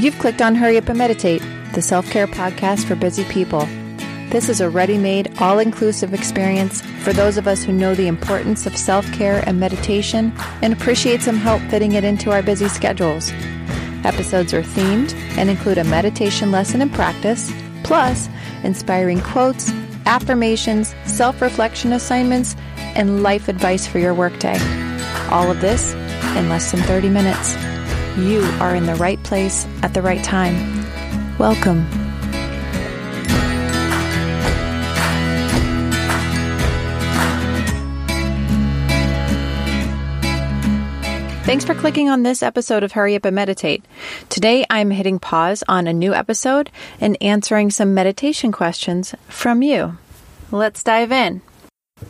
You've clicked on Hurry Up and Meditate, the self care podcast for busy people. This is a ready made, all inclusive experience for those of us who know the importance of self care and meditation and appreciate some help fitting it into our busy schedules. Episodes are themed and include a meditation lesson and practice, plus inspiring quotes, affirmations, self reflection assignments, and life advice for your workday. All of this in less than 30 minutes. You are in the right place at the right time. Welcome. Thanks for clicking on this episode of Hurry Up and Meditate. Today I'm hitting pause on a new episode and answering some meditation questions from you. Let's dive in.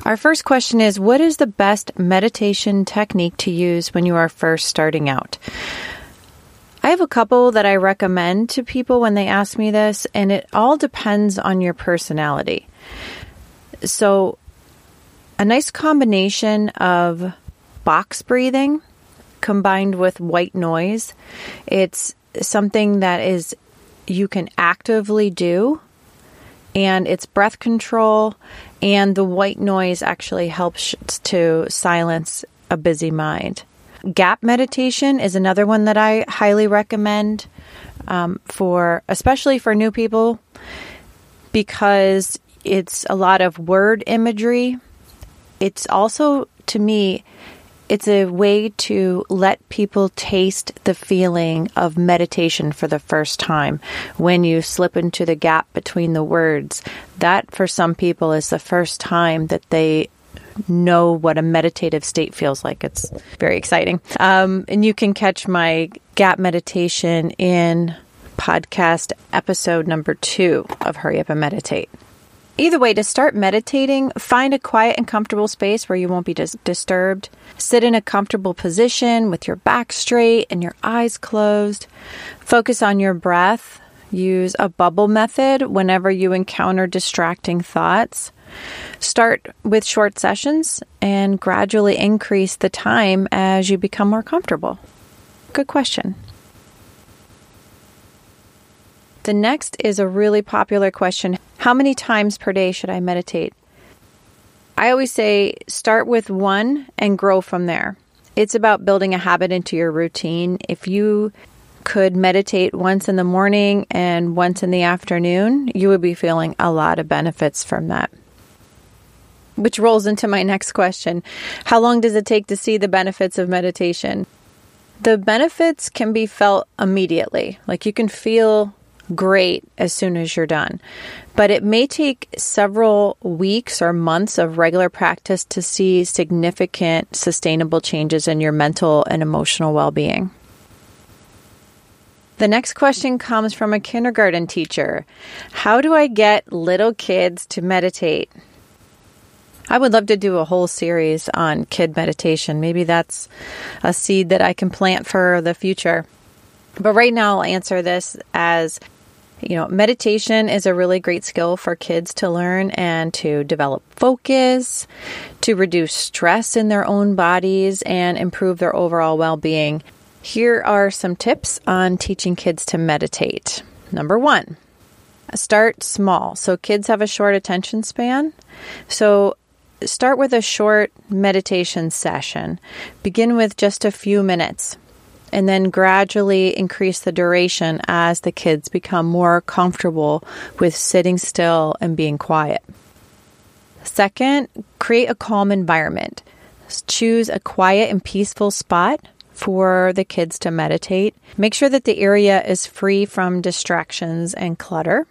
Our first question is What is the best meditation technique to use when you are first starting out? I have a couple that I recommend to people when they ask me this, and it all depends on your personality. So, a nice combination of box breathing combined with white noise. It's something that is you can actively do and it's breath control and the white noise actually helps to silence a busy mind. Gap meditation is another one that I highly recommend um, for, especially for new people, because it's a lot of word imagery. It's also, to me, it's a way to let people taste the feeling of meditation for the first time when you slip into the gap between the words. That, for some people, is the first time that they know what a meditative state feels like. It's very exciting. Um, and you can catch my gap meditation in podcast episode number two of Hurry Up and Meditate. Either way, to start meditating, find a quiet and comfortable space where you won't be dis- disturbed. Sit in a comfortable position with your back straight and your eyes closed. Focus on your breath. Use a bubble method whenever you encounter distracting thoughts. Start with short sessions and gradually increase the time as you become more comfortable. Good question. The next is a really popular question How many times per day should I meditate? I always say start with one and grow from there. It's about building a habit into your routine. If you could meditate once in the morning and once in the afternoon, you would be feeling a lot of benefits from that. Which rolls into my next question How long does it take to see the benefits of meditation? The benefits can be felt immediately. Like you can feel great as soon as you're done. But it may take several weeks or months of regular practice to see significant, sustainable changes in your mental and emotional well being. The next question comes from a kindergarten teacher How do I get little kids to meditate? I would love to do a whole series on kid meditation. Maybe that's a seed that I can plant for the future. But right now, I'll answer this as you know, meditation is a really great skill for kids to learn and to develop focus, to reduce stress in their own bodies, and improve their overall well being. Here are some tips on teaching kids to meditate. Number one, start small. So, kids have a short attention span. So, start with a short meditation session. Begin with just a few minutes and then gradually increase the duration as the kids become more comfortable with sitting still and being quiet. Second, create a calm environment. Choose a quiet and peaceful spot for the kids to meditate. Make sure that the area is free from distractions and clutter.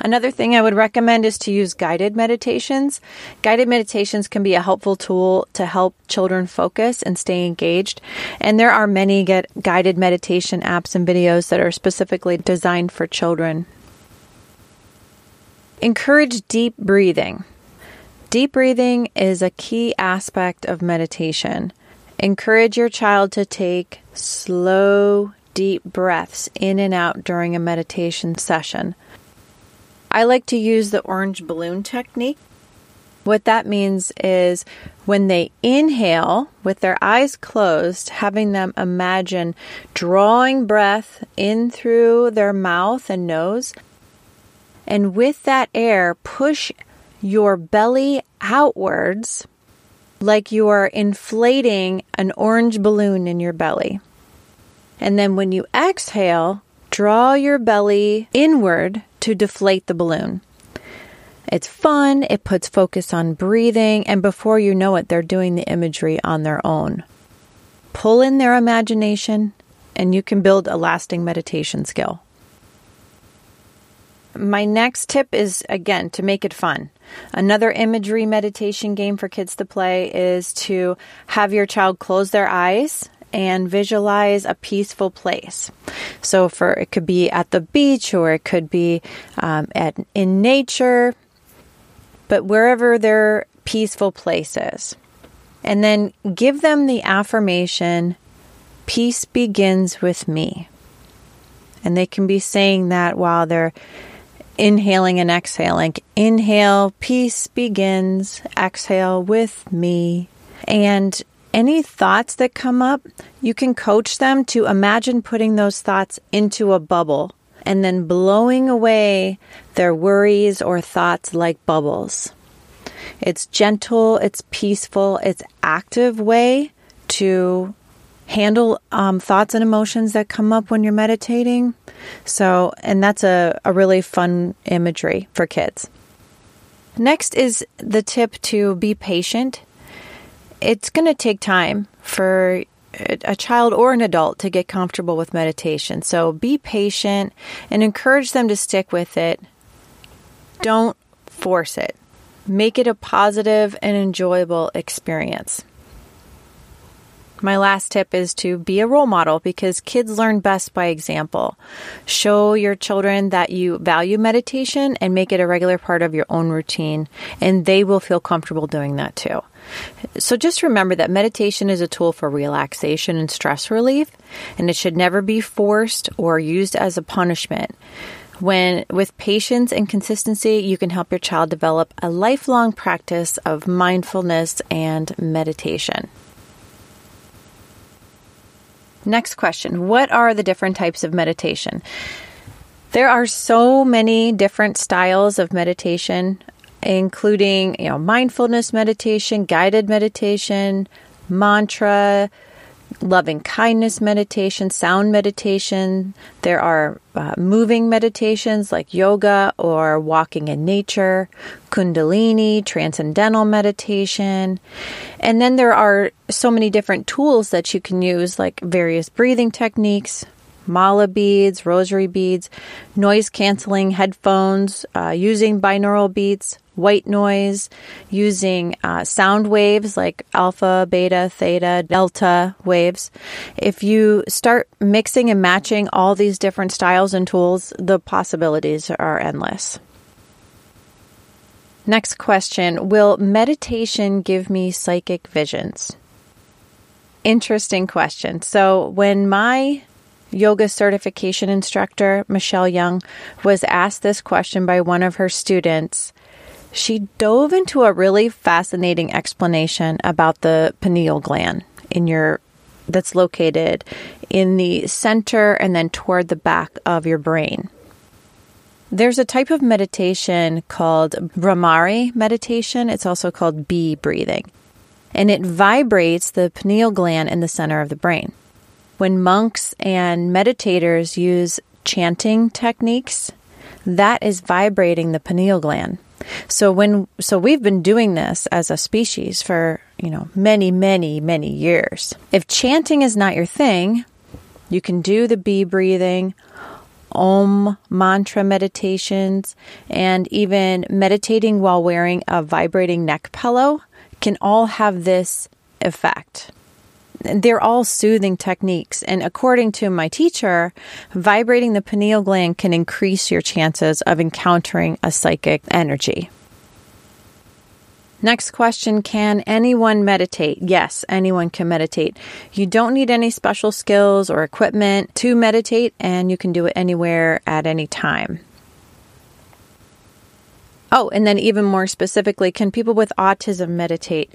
Another thing I would recommend is to use guided meditations. Guided meditations can be a helpful tool to help children focus and stay engaged. And there are many guided meditation apps and videos that are specifically designed for children. Encourage deep breathing. Deep breathing is a key aspect of meditation. Encourage your child to take slow, deep breaths in and out during a meditation session. I like to use the orange balloon technique. What that means is when they inhale with their eyes closed, having them imagine drawing breath in through their mouth and nose. And with that air, push your belly outwards like you are inflating an orange balloon in your belly. And then when you exhale, draw your belly inward to deflate the balloon. It's fun, it puts focus on breathing, and before you know it, they're doing the imagery on their own. Pull in their imagination, and you can build a lasting meditation skill. My next tip is again to make it fun. Another imagery meditation game for kids to play is to have your child close their eyes and visualize a peaceful place. So, for it could be at the beach or it could be um, at in nature, but wherever their peaceful place is. And then give them the affirmation, peace begins with me. And they can be saying that while they're inhaling and exhaling. Inhale, peace begins. Exhale with me. And any thoughts that come up, you can coach them to imagine putting those thoughts into a bubble and then blowing away their worries or thoughts like bubbles. It's gentle, it's peaceful, it's active way to handle um, thoughts and emotions that come up when you're meditating. So, and that's a, a really fun imagery for kids. Next is the tip to be patient. It's going to take time for a child or an adult to get comfortable with meditation. So be patient and encourage them to stick with it. Don't force it. Make it a positive and enjoyable experience. My last tip is to be a role model because kids learn best by example. Show your children that you value meditation and make it a regular part of your own routine, and they will feel comfortable doing that too. So just remember that meditation is a tool for relaxation and stress relief, and it should never be forced or used as a punishment. When with patience and consistency, you can help your child develop a lifelong practice of mindfulness and meditation. Next question What are the different types of meditation? There are so many different styles of meditation, including, you know, mindfulness meditation, guided meditation, mantra, loving kindness meditation, sound meditation. There are uh, moving meditations like yoga or walking in nature, kundalini, transcendental meditation. And then there are so many different tools that you can use, like various breathing techniques, mala beads, rosary beads, noise canceling headphones, uh, using binaural beats, white noise, using uh, sound waves like alpha, beta, theta, delta waves. If you start mixing and matching all these different styles and tools, the possibilities are endless. Next question Will meditation give me psychic visions? Interesting question. So, when my yoga certification instructor, Michelle Young, was asked this question by one of her students, she dove into a really fascinating explanation about the pineal gland in your that's located in the center and then toward the back of your brain. There's a type of meditation called Bhramari meditation. It's also called bee breathing. And it vibrates the pineal gland in the center of the brain. When monks and meditators use chanting techniques, that is vibrating the pineal gland. So when so we've been doing this as a species for, you know, many, many, many years. If chanting is not your thing, you can do the bee breathing, om mantra meditations, and even meditating while wearing a vibrating neck pillow can all have this effect they're all soothing techniques. And according to my teacher, vibrating the pineal gland can increase your chances of encountering a psychic energy. Next question Can anyone meditate? Yes, anyone can meditate. You don't need any special skills or equipment to meditate, and you can do it anywhere at any time. Oh, and then even more specifically, can people with autism meditate?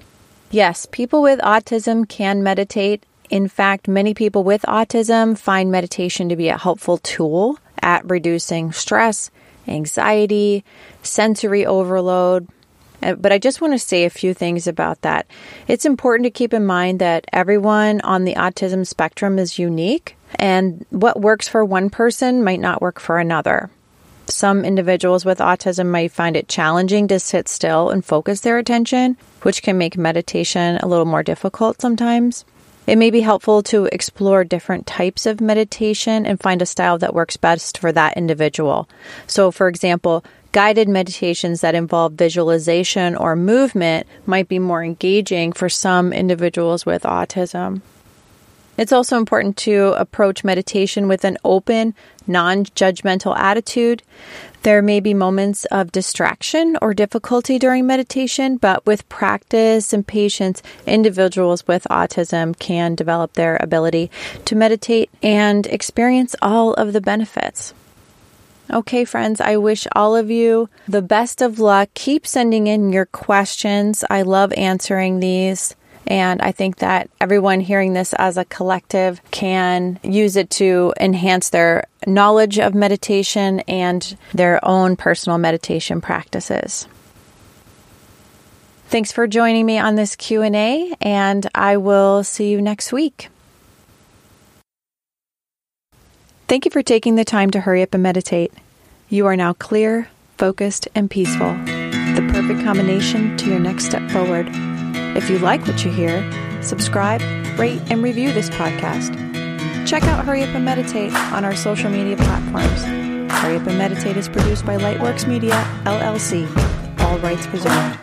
Yes, people with autism can meditate. In fact, many people with autism find meditation to be a helpful tool at reducing stress, anxiety, sensory overload. Uh, but I just want to say a few things about that. It's important to keep in mind that everyone on the autism spectrum is unique, and what works for one person might not work for another. Some individuals with autism might find it challenging to sit still and focus their attention, which can make meditation a little more difficult sometimes. It may be helpful to explore different types of meditation and find a style that works best for that individual. So, for example, guided meditations that involve visualization or movement might be more engaging for some individuals with autism. It's also important to approach meditation with an open, non judgmental attitude. There may be moments of distraction or difficulty during meditation, but with practice and patience, individuals with autism can develop their ability to meditate and experience all of the benefits. Okay, friends, I wish all of you the best of luck. Keep sending in your questions. I love answering these. And I think that everyone hearing this as a collective can use it to enhance their knowledge of meditation and their own personal meditation practices. Thanks for joining me on this Q&A and I will see you next week. Thank you for taking the time to hurry up and meditate. You are now clear, focused, and peaceful. The perfect combination to your next step forward. If you like what you hear, subscribe, rate, and review this podcast. Check out Hurry Up and Meditate on our social media platforms. Hurry Up and Meditate is produced by Lightworks Media, LLC. All rights reserved.